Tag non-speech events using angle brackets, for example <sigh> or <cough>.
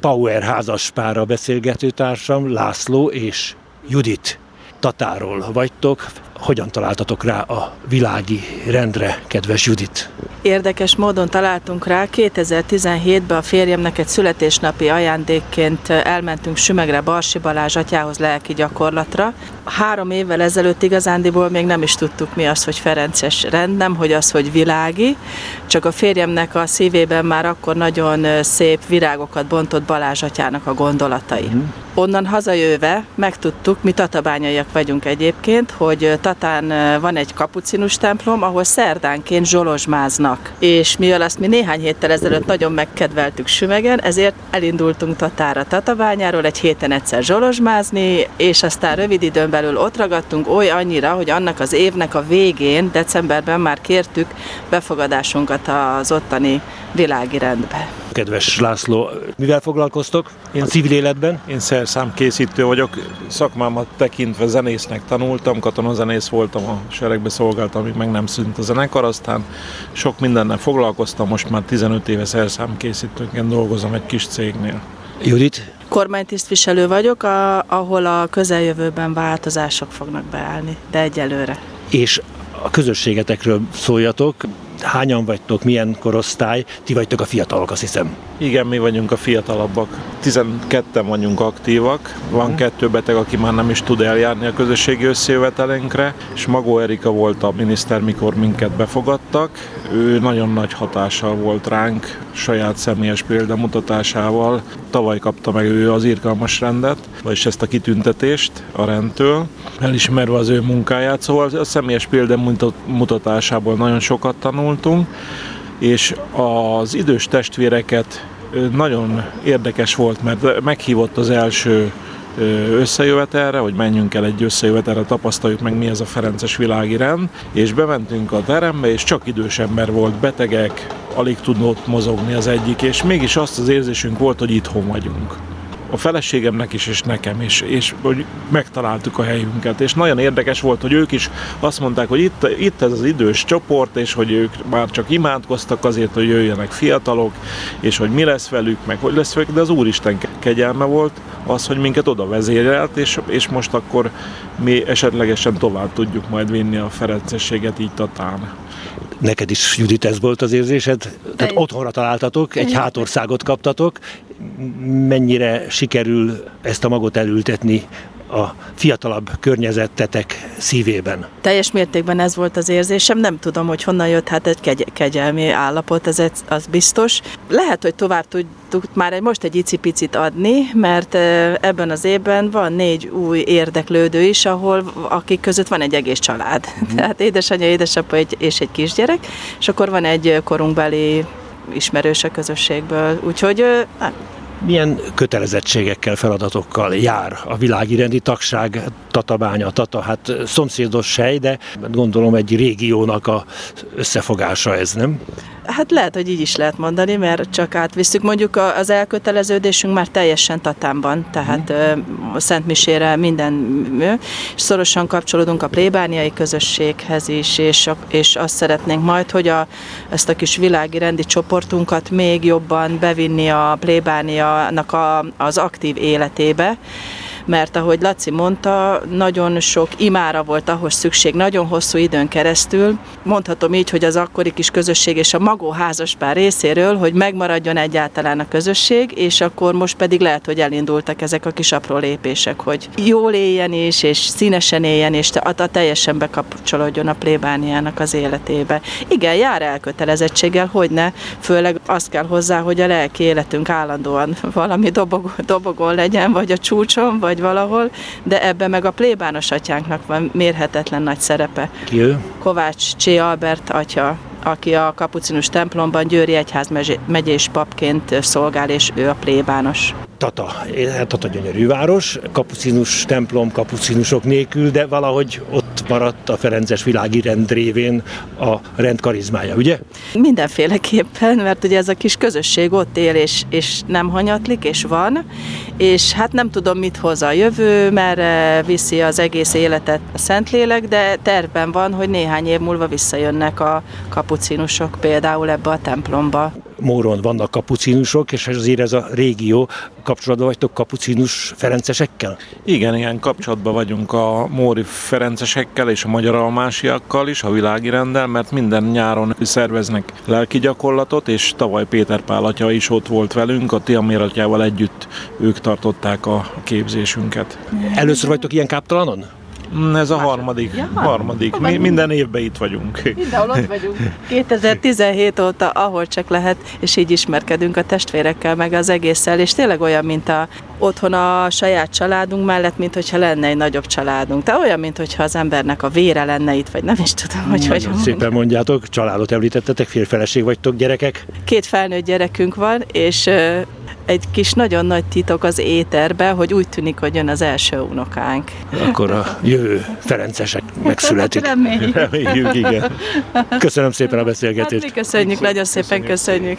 Power házas pára beszélgetőtársam, László és Judit. Tatáról vagytok, hogyan találtatok rá a világi rendre, kedves Judit? Érdekes módon találtunk rá. 2017-ben a férjemnek egy születésnapi ajándékként elmentünk Sümegre Barsi Balázs atyához lelki gyakorlatra. Három évvel ezelőtt igazándiból még nem is tudtuk mi az, hogy Ferences rend, nem hogy az, hogy világi, csak a férjemnek a szívében már akkor nagyon szép virágokat bontott Balázs atyának a gondolatai. Mm. Onnan hazajöve megtudtuk, mi tatabányaiak vagyunk egyébként, hogy Tatán van egy kapucinus templom, ahol szerdánként zsolozsmáznak. És mivel azt mi néhány héttel ezelőtt nagyon megkedveltük Sümegen, ezért elindultunk Tatára Tatabányáról egy héten egyszer zsolozsmázni, és aztán rövid időn belül ott ragadtunk oly annyira, hogy annak az évnek a végén, decemberben már kértük befogadásunkat az ottani világi rendbe. Kedves László, mivel foglalkoztok én civil életben? Én szerszámkészítő vagyok, szakmámat tekintve zenésznek tanultam, katonazenész voltam, a seregbe szolgáltam, amíg meg nem szűnt a zenekar, aztán sok mindennel foglalkoztam, most már 15 éve szerszámkészítőként dolgozom egy kis cégnél. Judit? Kormánytisztviselő vagyok, a, ahol a közeljövőben változások fognak beállni, de egyelőre. És a közösségetekről szóljatok, hányan vagytok, milyen korosztály, ti vagytok a fiatalok, azt hiszem. Igen, mi vagyunk a fiatalabbak. 12-en vagyunk aktívak, van kettő beteg, aki már nem is tud eljárni a közösségi összejövetelénkre, és Magó Erika volt a miniszter, mikor minket befogadtak. Ő nagyon nagy hatással volt ránk, saját személyes példamutatásával. Tavaly kapta meg ő az írkalmas rendet, vagyis ezt a kitüntetést a rendtől, elismerve az ő munkáját, szóval a személyes példamutatásából nagyon sokat tanultunk, és az idős testvéreket nagyon érdekes volt, mert meghívott az első összejövetelre, hogy menjünk el egy összejövetelre, tapasztaljuk meg mi ez a Ferences világi rend, és bementünk a terembe, és csak idős ember volt, betegek, alig tudott mozogni az egyik, és mégis azt az érzésünk volt, hogy itthon vagyunk. A feleségemnek is, és nekem is, és hogy megtaláltuk a helyünket. És nagyon érdekes volt, hogy ők is azt mondták, hogy itt, itt ez az idős csoport, és hogy ők már csak imádkoztak azért, hogy jöjjenek fiatalok, és hogy mi lesz velük, meg hogy lesz velük, de az Úristen kegyelme volt az, hogy minket oda vezérelt, és, és most akkor mi esetlegesen tovább tudjuk majd vinni a ferencességet így Tatán. Neked is, Judit, ez volt az érzésed? Tehát otthonra találtatok, egy hátországot kaptatok. Mennyire sikerül ezt a magot elültetni a fiatalabb környezettetek szívében? Teljes mértékben ez volt az érzésem, nem tudom, hogy honnan jött hát egy kegy- kegyelmi állapot, ez az biztos. Lehet, hogy tovább tudtuk már egy, most egy icipicit adni, mert ebben az évben van négy új érdeklődő is, ahol akik között van egy egész család. Mm. <laughs> Tehát édesanyja, édesapa egy, és egy kisgyerek, és akkor van egy korunkbeli ismerős a közösségből. Úgyhogy milyen kötelezettségekkel, feladatokkal jár a világirendi tagság, Tatabánya, Tata, hát szomszédos hely, de gondolom egy régiónak a összefogása ez, nem? Hát lehet, hogy így is lehet mondani, mert csak átviszük. Mondjuk az elköteleződésünk már teljesen Tatánban, tehát mm. a Szent Misére minden, és szorosan kapcsolódunk a plébániai közösséghez is, és, és azt szeretnénk majd, hogy a, ezt a kis világi rendi csoportunkat még jobban bevinni a plébánianak a, az aktív életébe, mert ahogy Laci mondta, nagyon sok imára volt ahhoz szükség, nagyon hosszú időn keresztül. Mondhatom így, hogy az akkori kis közösség és a magó házaspár részéről, hogy megmaradjon egyáltalán a közösség, és akkor most pedig lehet, hogy elindultak ezek a kis apró lépések, hogy jól éljen is, és színesen éljen, és a, a teljesen bekapcsolódjon a plébániának az életébe. Igen, jár elkötelezettséggel, hogy ne, főleg azt kell hozzá, hogy a lelki életünk állandóan valami dobog, dobogon legyen, vagy a csúcson, vagy vagy valahol, de ebben meg a plébános atyánknak van mérhetetlen nagy szerepe. Ki ő? Kovács Csé Albert atya, aki a kapucinus templomban Győri Egyház megyés papként szolgál, és ő a plébános. Tata, Tata gyönyörű város, kapucinus templom, kapucinusok nélkül, de valahogy ott maradt a Ferences világi rend révén a rend karizmája, ugye? Mindenféleképpen, mert ugye ez a kis közösség ott él, és, és nem hanyatlik, és van, és hát nem tudom, mit hoz a jövő, mert viszi az egész életet a Szentlélek, de tervben van, hogy néhány év múlva visszajönnek a kapucinusok például ebbe a templomba Móron vannak kapucinusok, és azért ez a régió kapcsolatban vagytok kapucinus ferencesekkel? Igen, igen, kapcsolatban vagyunk a Móri ferencesekkel és a magyar almásiakkal is, a világi rendel, mert minden nyáron szerveznek lelki gyakorlatot, és tavaly Péter Pál atya is ott volt velünk, a Tiamiratjával együtt ők tartották a képzésünket. Először vagytok ilyen káptalanon? Mm, ez a harmadik. Ja, harmadik. Mi minden évben itt vagyunk. <laughs> Mindenhol ott vagyunk. 2017 óta, ahol csak lehet, és így ismerkedünk a testvérekkel, meg az egésszel, és tényleg olyan, mint a otthon a saját családunk mellett, mint hogyha lenne egy nagyobb családunk. Tehát olyan, mint hogyha az embernek a vére lenne itt, vagy nem is tudom, hogy hogy Szépen mondjátok, családot említettetek, férfeleség vagytok, gyerekek? Két felnőtt gyerekünk van, és egy kis nagyon nagy titok az éterbe, hogy úgy tűnik, hogy jön az első unokánk. Akkor a jövő Ferencesek megszületik. Reméljük. Reméljük, igen. Köszönöm szépen a beszélgetést. Hát mi köszönjük, nagyon szépen köszönjük.